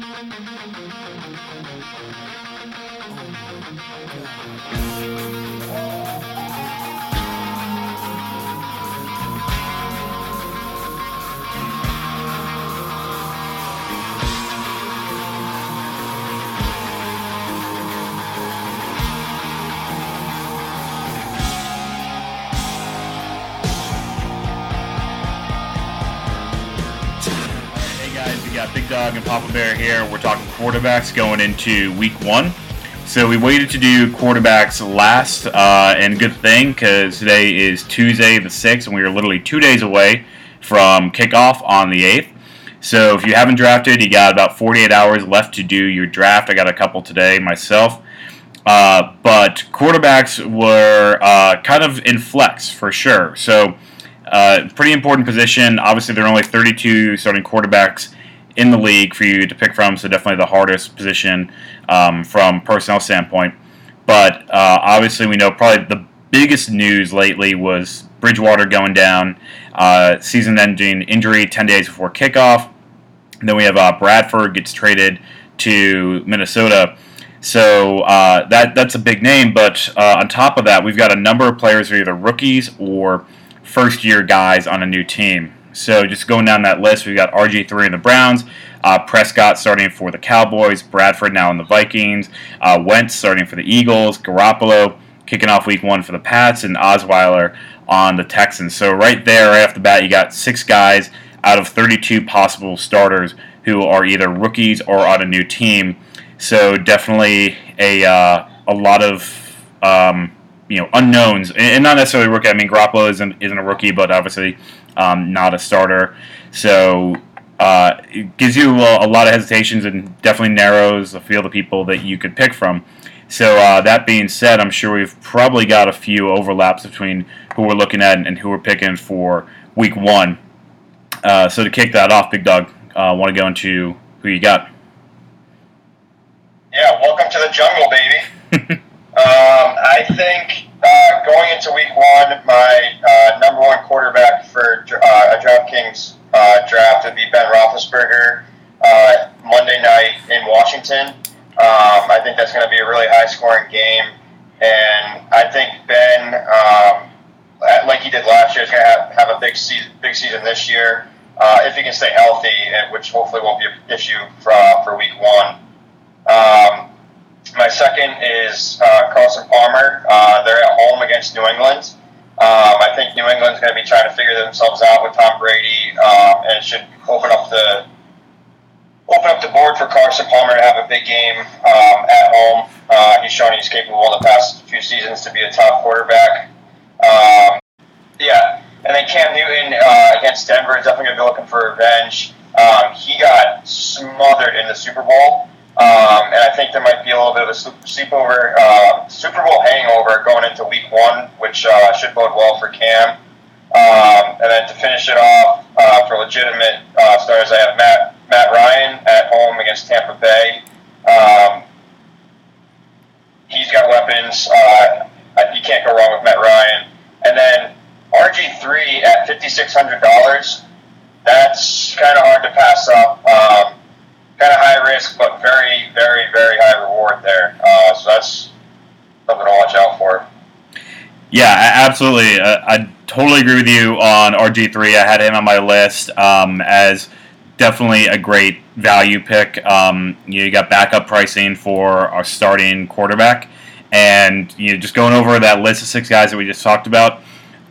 Yeah. Dog and Papa Bear here. We're talking quarterbacks going into week one. So we waited to do quarterbacks last, uh, and good thing because today is Tuesday the 6th, and we are literally two days away from kickoff on the 8th. So if you haven't drafted, you got about 48 hours left to do your draft. I got a couple today myself. Uh, but quarterbacks were uh, kind of in flex for sure. So uh, pretty important position. Obviously, there are only 32 starting quarterbacks in the league for you to pick from, so definitely the hardest position um, from personnel standpoint. But uh, obviously, we know probably the biggest news lately was Bridgewater going down, uh, season-ending injury 10 days before kickoff. Then we have uh, Bradford gets traded to Minnesota. So uh, that that's a big name, but uh, on top of that, we've got a number of players who are either rookies or first year guys on a new team. So just going down that list, we've got RG3 in the Browns, uh, Prescott starting for the Cowboys, Bradford now in the Vikings, uh, Wentz starting for the Eagles, Garoppolo kicking off week one for the Pats, and Osweiler on the Texans. So right there, right off the bat, you got six guys out of 32 possible starters who are either rookies or on a new team. So definitely a uh, a lot of um, you know unknowns, and not necessarily rookie. I mean, Garoppolo isn't isn't a rookie, but obviously um, not a starter. So uh, it gives you a, a, lot of hesitations and definitely narrows the field of people that you could pick from. So uh, that being said, I'm sure we've probably got a few overlaps between who we're looking at and who we're picking for Week One. Uh, so to kick that off, Big Dog, uh, want to go into who you got? Yeah, welcome to the jungle, baby. um, I think uh, going into week one, my uh, number one DraftKings uh, draft would be Ben Roethlisberger uh, Monday night in Washington. Um, I think that's going to be a really high scoring game. And I think Ben, um, like he did last year, is going to have, have a big season, big season this year. Uh, if he can stay healthy, which hopefully won't be an issue for, for week one. Um, my second is uh, Carson Palmer. Uh, they're at home against New England. Um, I think New England's going to be trying to figure themselves out with Tom Brady, um, and it should open up the open up the board for Carson Palmer to have a big game um, at home. Uh, he's shown he's capable the past few seasons to be a top quarterback. Um, yeah, and then Cam Newton uh, against Denver is definitely going to be looking for revenge. Um, he got smothered in the Super Bowl. Um, and I think there might be a little bit of a sleepover, uh, Super Bowl hangover going into Week One, which uh, should bode well for Cam. Um, and then to finish it off uh, for legitimate uh, starters, I have Matt Matt Ryan at home against Tampa Bay. Um, he's got weapons. Uh, you can't go wrong with Matt Ryan. And then RG three at fifty six hundred dollars. That's kind of hard to pass up. Kind of high risk, but very, very, very high reward there. Uh, so that's something to watch out for. Yeah, absolutely. Uh, I totally agree with you on RG3. I had him on my list um, as definitely a great value pick. Um, you got backup pricing for our starting quarterback. And you know, just going over that list of six guys that we just talked about,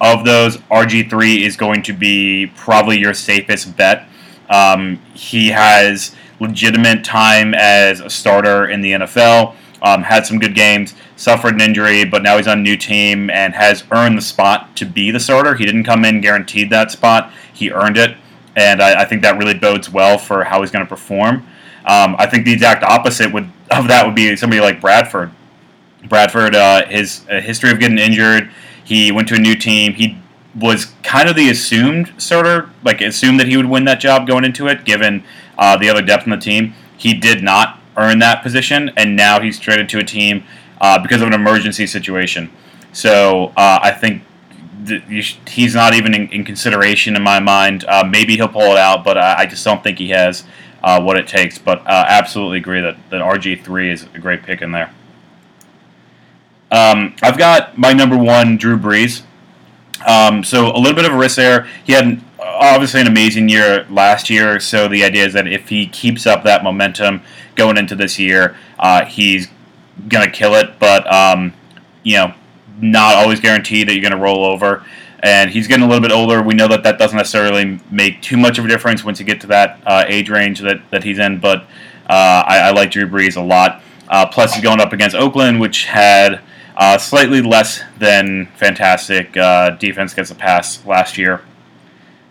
of those, RG3 is going to be probably your safest bet. Um, he has legitimate time as a starter in the NFL. Um, had some good games, suffered an injury, but now he's on a new team and has earned the spot to be the starter. He didn't come in guaranteed that spot; he earned it, and I, I think that really bodes well for how he's going to perform. Um, I think the exact opposite would of that would be somebody like Bradford. Bradford, uh, his uh, history of getting injured, he went to a new team. He was kind of the assumed starter, like assumed that he would win that job going into it, given uh, the other depth in the team. He did not earn that position, and now he's traded to a team uh, because of an emergency situation. So uh, I think he's not even in, in consideration in my mind. Uh, maybe he'll pull it out, but I, I just don't think he has uh, what it takes. But uh, absolutely agree that, that RG3 is a great pick in there. Um, I've got my number one, Drew Brees. Um, so a little bit of a risk there. He had obviously an amazing year last year. So the idea is that if he keeps up that momentum going into this year, uh, he's gonna kill it. But um, you know, not always guaranteed that you're gonna roll over. And he's getting a little bit older. We know that that doesn't necessarily make too much of a difference once you get to that uh, age range that, that he's in. But uh, I, I, like Drew Brees a lot. Uh, plus, he's going up against Oakland, which had uh, slightly less than fantastic uh, defense against the pass last year.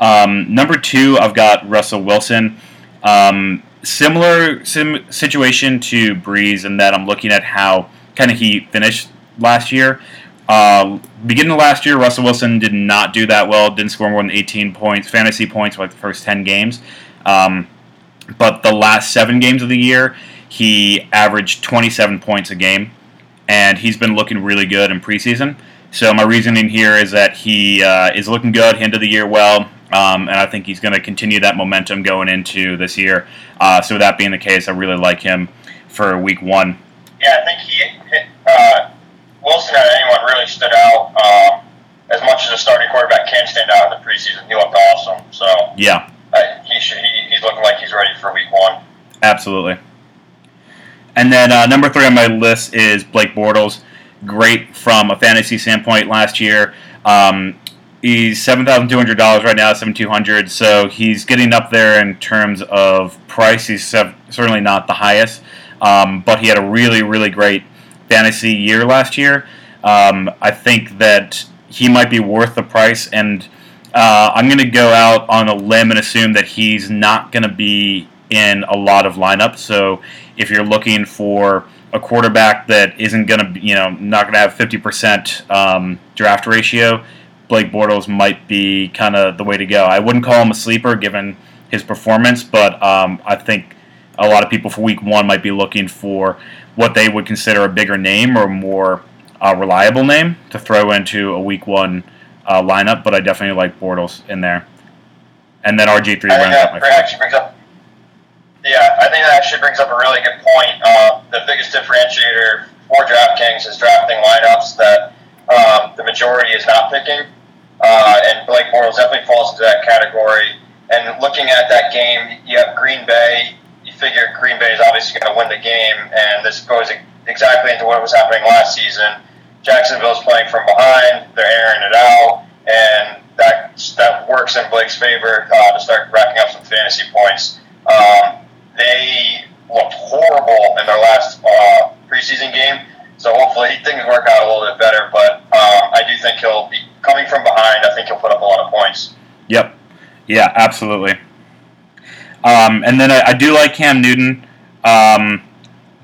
Um, number two, I've got Russell Wilson. Um, similar sim- situation to Brees in that I'm looking at how kind of he finished last year. Uh, beginning of last year, Russell Wilson did not do that well. Didn't score more than 18 points, fantasy points, like the first 10 games. Um, but the last seven games of the year, he averaged 27 points a game and he's been looking really good in preseason. So my reasoning here is that he uh, is looking good, end of the year well, um, and I think he's going to continue that momentum going into this year. Uh, so that being the case, I really like him for Week One. Yeah, I think he uh, Wilson had anyone really stood out. Um, as much as a starting quarterback can stand out in the preseason, he looked awesome. So yeah, uh, he should, he, he's looking like he's ready for Week One. Absolutely. And then uh, number three on my list is Blake Bortles. Great from a fantasy standpoint last year. Um, he's seven thousand two hundred dollars right now, seven two hundred. So he's getting up there in terms of price. He's certainly not the highest, um, but he had a really really great fantasy year last year. Um, I think that he might be worth the price, and uh, I'm going to go out on a limb and assume that he's not going to be in a lot of lineups. So if you're looking for a quarterback that isn't going to, you know, not going to have 50% um, draft ratio, Blake Bortles might be kind of the way to go. I wouldn't call him a sleeper given his performance, but um, I think a lot of people for week one might be looking for what they would consider a bigger name or more uh, reliable name to throw into a week one uh, lineup. But I definitely like Bortles in there. And then RG3 runs up my up yeah, I think that actually brings up a really good point. Uh, the biggest differentiator for DraftKings is drafting lineups that um, the majority is not picking, uh, and Blake Bortles definitely falls into that category. And looking at that game, you have Green Bay. You figure Green Bay is obviously going to win the game, and this goes exactly into what was happening last season. Jacksonville's playing from behind; they're airing it out, and that that works in Blake's favor uh, to start racking up some fantasy points. Um, they looked horrible in their last uh, preseason game. So hopefully things work out a little bit better. But um, I do think he'll be coming from behind. I think he'll put up a lot of points. Yep. Yeah, absolutely. Um, and then I, I, do like Cam Newton um,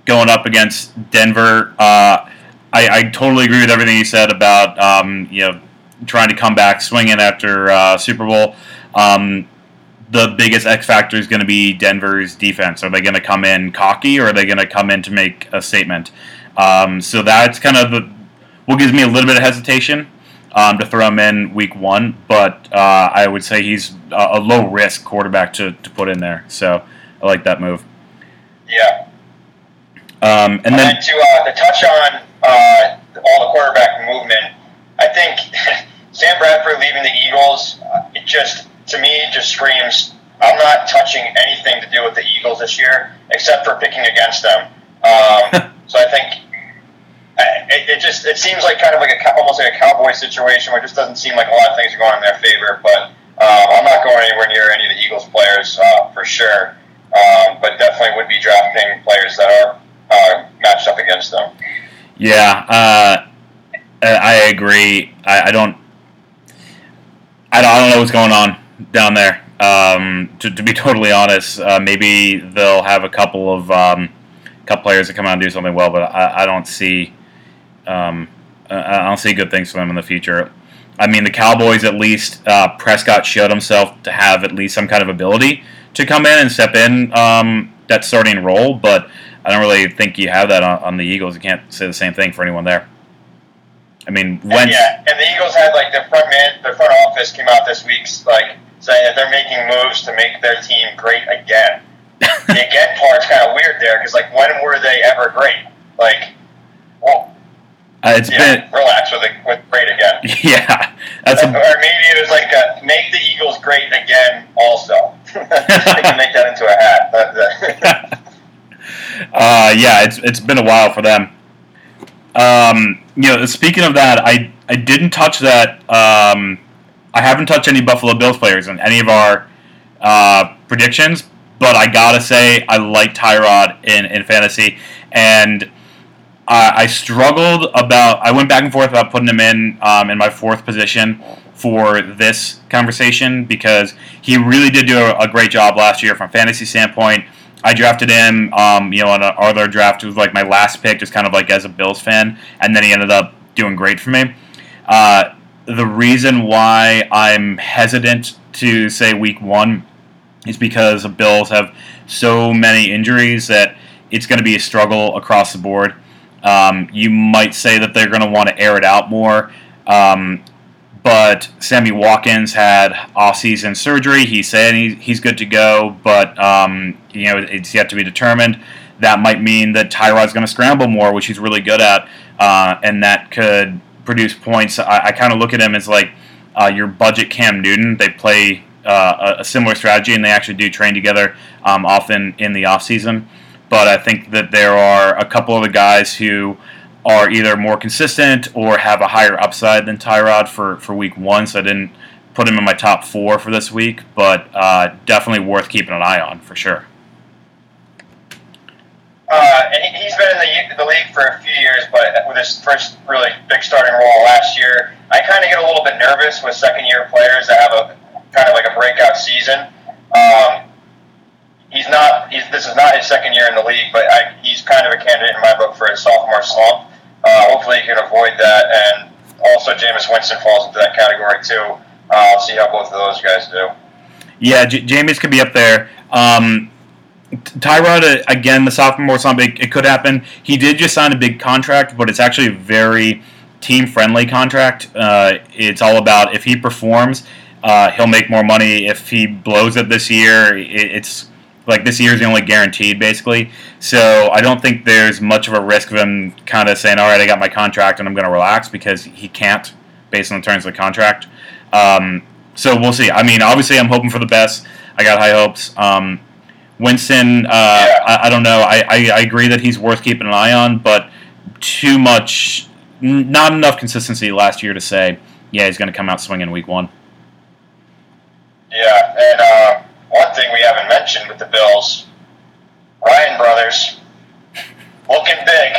going up against Denver. Uh, I, I, totally agree with everything you said about um, you know trying to come back swinging after uh, Super Bowl. Um, the biggest X factor is going to be Denver's defense. Are they going to come in cocky, or are they going to come in to make a statement? Um, so that's kind of the, what gives me a little bit of hesitation um, to throw him in week one. But uh, I would say he's a, a, low risk quarterback to, to put in there. So I like that move. Yeah. Um, and, and then, then, to uh, to touch on uh, all the quarterback movement, I think Sam Bradford leaving the Eagles, uh, it just to me just screams I'm not touching anything to do with the Eagles this year except for picking against them. Um, so I think it, it, just it seems like kind of like a almost like a cowboy situation where it just doesn't seem like a lot of things are going in their favor. But um, I'm not going anywhere near any of the Eagles players uh, for sure. Um, but definitely would be drafting players that are uh, matched up against them. Yeah, uh, I agree. I, I don't. I don't, know what's going on down there. Um, to, to, be totally honest, uh, maybe they'll have a couple of um, couple players that come out and do something well, but I, I don't see um, I don't see good things for them in the future. I mean, the Cowboys at least uh, Prescott showed himself to have at least some kind of ability to come in and step in um, that starting role, but I don't really think you have that on, on the Eagles. You can't say the same thing for anyone there. I mean, Wentz. Yeah, and the Eagles had like their front man, their front office came out this week like saying that they're making moves to make their team great again. the again part's kind of weird there because like when were they ever great? Like, well, uh, it's yeah, been relax with it with great again. yeah, that's or a, maybe it was like a, make the Eagles great again. Also, they can make that into a hat. That- uh, yeah, it's it's been a while for them. Um, you know, speaking of that, I I didn't touch that. Um, I haven't touched any Buffalo Bills players in any of our uh, predictions, but I gotta say I like Tyrod in in fantasy, and I, I struggled about. I went back and forth about putting him in um, in my fourth position for this conversation because he really did do a, a great job last year from fantasy standpoint. I drafted him, um, you know, on our other draft. It was like my last pick, just kind of like as a Bills fan, and then he ended up doing great for me. Uh, the reason why I'm hesitant to say week one is because the Bills have so many injuries that it's going to be a struggle across the board. Um, you might say that they're going to want to air it out more. Um, but Sammy Watkins had off-season surgery. He said he, he's good to go, but um, you know it's yet to be determined. That might mean that Tyrod's going to scramble more, which he's really good at, uh, and that could produce points. I, I kind of look at him as like uh, your budget Cam Newton. They play uh, a, a similar strategy, and they actually do train together um, often in the off-season. But I think that there are a couple of the guys who are either more consistent or have a higher upside than Tyrod for, for week one. So I didn't put him in my top four for this week, but uh, definitely worth keeping an eye on for sure. Uh, and he, he's been in the, the league for a few years, but with his first really big starting role last year, I kind of get a little bit nervous with second year players that have a kind of like a breakout season. Um, he's not. He's, this is not his second year in the league, but I, he's kind of a candidate in my book for a sophomore slump. Uh, hopefully, he can avoid that, and also Jameis Winston falls into that category too. Uh, I'll see how both of those guys do. Yeah, J- Jameis could be up there. Um, Tyrod, uh, again, the sophomore slump, it, it could happen. He did just sign a big contract, but it's actually a very team friendly contract. Uh, it's all about if he performs, uh, he'll make more money. If he blows it this year, it, it's like this year's the only guaranteed, basically. So I don't think there's much of a risk of him kind of saying, all right, I got my contract and I'm going to relax because he can't based on the terms of the contract. Um, so we'll see. I mean, obviously, I'm hoping for the best. I got high hopes. Um, Winston, uh, I, I, don't know. I, I, I, agree that he's worth keeping an eye on, but too much, not enough consistency last year to say, yeah, he's going to come out swinging week one. Yeah, and uh, one thing we haven't mentioned with the Bills, Ryan brothers, looking big.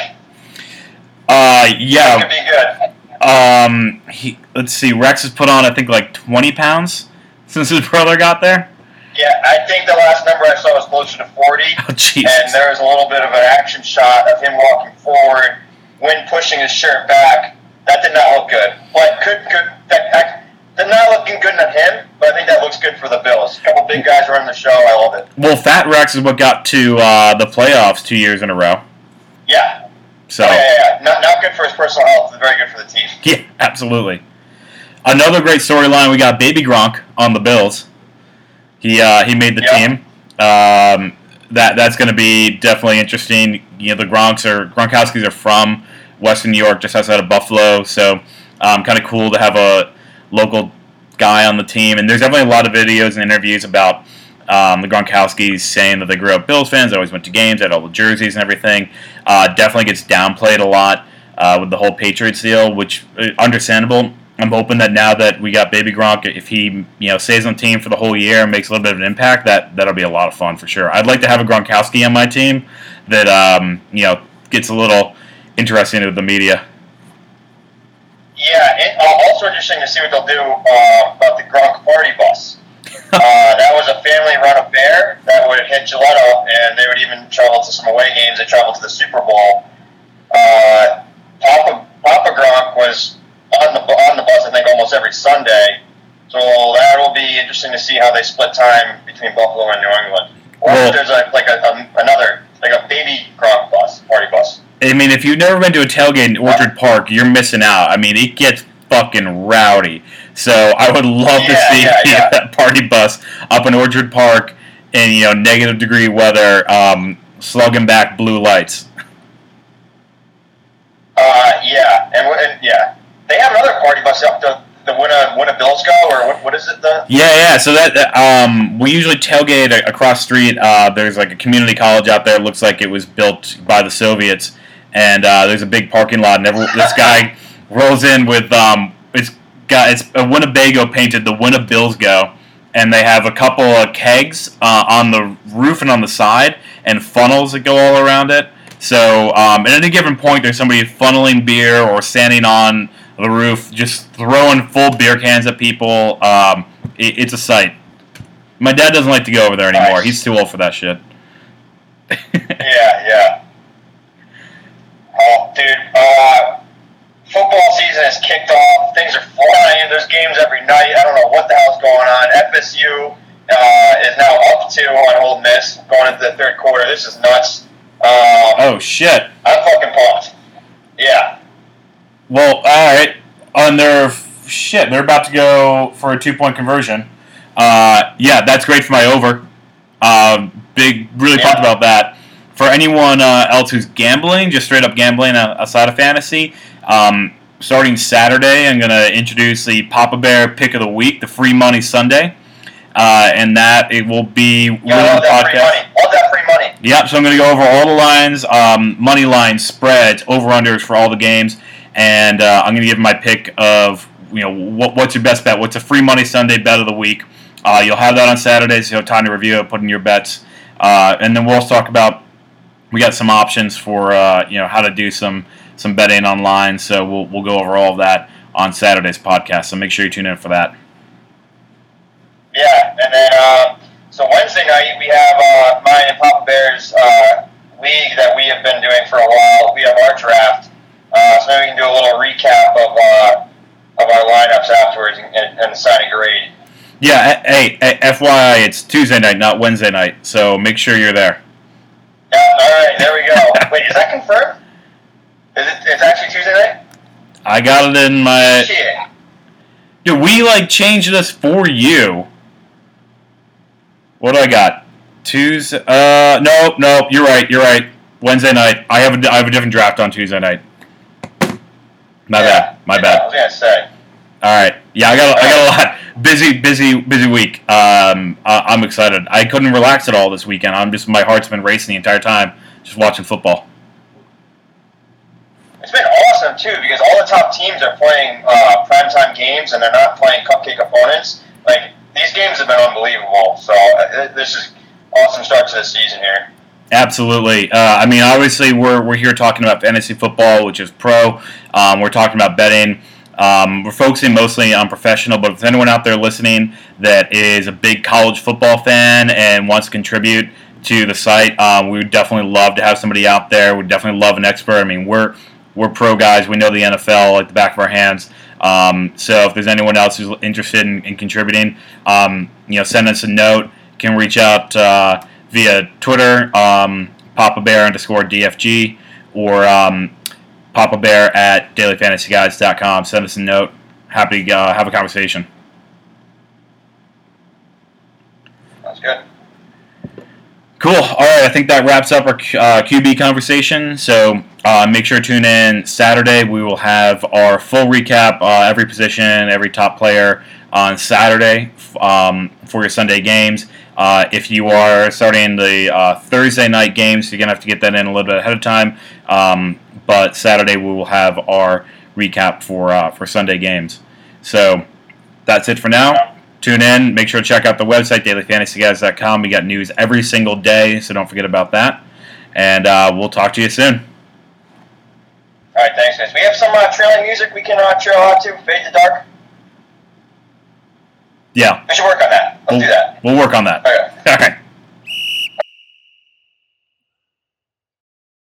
Uh, yeah. Could be good. Um, he let's see. Rex has put on I think like twenty pounds since his brother got there. Yeah, I think the last number I saw was closer to 40. Oh. And there was a little bit of an action shot of him walking forward, when pushing his shirt back. That did not look good. But it could good that, that did not looking good on him, but I think that good for the Bills. A couple big guys running the show. I love it. Well, Fat Rex is what got to uh, the playoffs two years in a row. Yeah. So yeah, yeah, yeah. Not, not good for his personal health, but very good for the team. yeah, absolutely. Another great storyline. We got Baby Gronk on the Bills. He uh, he made the Yeah. team. Um, that that's going to be definitely interesting. You know, the Gronks are Gronkowski's are from Western New York, just outside of Buffalo. So um, kind of cool to have a local guy on the team. And there's definitely a lot of videos and interviews about um, the Gronkowskis saying that they grew up Bills fans. Always went to games, had all the jerseys and everything. Uh, definitely gets downplayed a lot uh, with the whole Patriots deal, which uh, understandable. I'm hoping that now that we got Baby Gronk, if he you know stays on the team for the whole year and makes a little bit of an impact, that that'll be a lot of fun for sure. I'd like to have a Gronkowski on my team that um, you know gets a little interesting with the media. Yeah, and uh, also interesting to see what they'll do uh, about the Gronk party bus. uh, that was a family-run affair that would hit Gillette, and they would even travel to some away games. They traveled to the Super Bowl. Uh, Papa Papa Gronk was on the on the bus, I think, almost every Sunday. So that will be interesting to see how they split time between Buffalo and New England. Or if there's a, like a, um, another like a baby Gronk bus, party bus. I mean, if you've never been to a tailgate in Orchard Park, you're missing out. I mean, it gets fucking rowdy. So I would love to see yeah, yeah. that party bus up in Orchard Park in you know negative degree weather, um, slugging back blue lights. Uh, yeah, and, and yeah, they have another party bus up the the Winna Winna Bills go or what, what is it the Yeah, yeah. So that, that, um, we usually tailgate across street. Uh, there's like a community college out there. It looks like it was built by the Soviets, and uh, there's a big parking lot. And every, this guy rolls in with um, it's got it's a Winnebago painted the Winna Bills go, and they have a couple of kegs uh, on the roof and on the side, and funnels that go all around it. So um, at any given point, there's somebody funneling beer or standing on the roof, just throwing full beer cans at people. Um, it, it's a sight. My dad doesn't like to go over there anymore. Nice. He's too old for that shit. Yeah, yeah. Oh, dude, uh, football season has kicked off. Things are flying. There's games every night. I don't know what the hell's going on. FSU uh, is now up two on Ole Miss going into the third quarter. This is nuts. Um, oh shit. I'm fucking pumped. Yeah. Well, all right. On their shit, they're about to go for a two point conversion. Uh, yeah, that's great for my over. Um, big, really pumped Yeah. about that. For anyone uh, else who's gambling, just straight up gambling uh, outside of fantasy, um, starting Saturday, I'm going to introduce the Papa Bear Pick of the Week, the Free Money Sunday. Uh, and that it will be within the podcast. money. Love that free money. Yep, so I'm going to go over all the lines, um, money lines, spreads, over unders for all the games, and uh, I'm going to give my pick of you know what, what's your best bet, what's a free money Sunday bet of the week. Uh, you'll have that on Saturday, so you have time to review it, put in your bets, uh, and then we'll also talk about we got some options for uh, you know how to do some some betting online. So we'll we'll go over all of that on Saturday's podcast. So make sure you tune in for that. Yeah, and then uh, so Wednesday night we have uh, mine and Papa Bear's league that we have been doing for a while. We have our draft, uh, so maybe we can do a little recap of uh, of our lineups afterwards and, and, assign a grade. Yeah, hey, hey, FYI, it's Tuesday night, not Wednesday night. So make sure you're there. Yeah, all right, there we go. Wait, is that confirmed? Is it? It's actually Tuesday night. I got it in my. Shit. Dude, we like changed this for you. What do I got? Tuesday. Uh, no, no, you're right. You're right. Wednesday night. I have a, I have a different draft on Tuesday night. My Yeah, bad. My yeah, I bad. was gonna say. All right. Yeah, I got I got a lot busy, busy, busy week. Um, I, I'm excited. I couldn't relax at all this weekend. I'm just my heart's been racing the entire time just watching football. It's been awesome too because all the top teams are playing uh, primetime games and they're not playing cupcake opponents. Like these games have been unbelievable. So uh, this is awesome start to the season here. Absolutely. Uh, I mean, obviously, we're, we're here talking about fantasy football, which is pro. Um, we're talking about betting. Um, we're focusing mostly on professional, but if anyone out there listening that is a big college football fan and wants to contribute to the site, um, we would definitely love to have somebody out there. We'd definitely love an expert. I mean, we're we're pro guys. We know the NFL like the back of our hands. Um, so if there's anyone else who's interested in, in contributing, um, you know, send us a note. Can reach out uh, via Twitter, um, Papa Bear underscore DFG, or um, Papa Bear at dailyfantasyguides.com. Send us a note. Happy to uh, have a conversation. That's good. Cool. All right. I think that wraps up our uh, QB conversation. So uh, make sure to tune in Saturday. We will have our full recap, uh, every position, every top player on Saturday um, for your Sunday games. Uh, if you are starting the uh, Thursday night games, you're going to have to get that in a little bit ahead of time. Um, but Saturday we will have our recap for uh, for Sunday games. So that's it for now. Tune in. Make sure to check out the website, dailyfantasyguys.com. We got news every single day, so don't forget about that. And uh, we'll talk to you soon. All right, thanks, guys. We have some uh, trailing music we can uh, trail out to. Fade to dark. Yeah, We should work on that. Let's we'll, do that. we'll work on that. Okay. All right.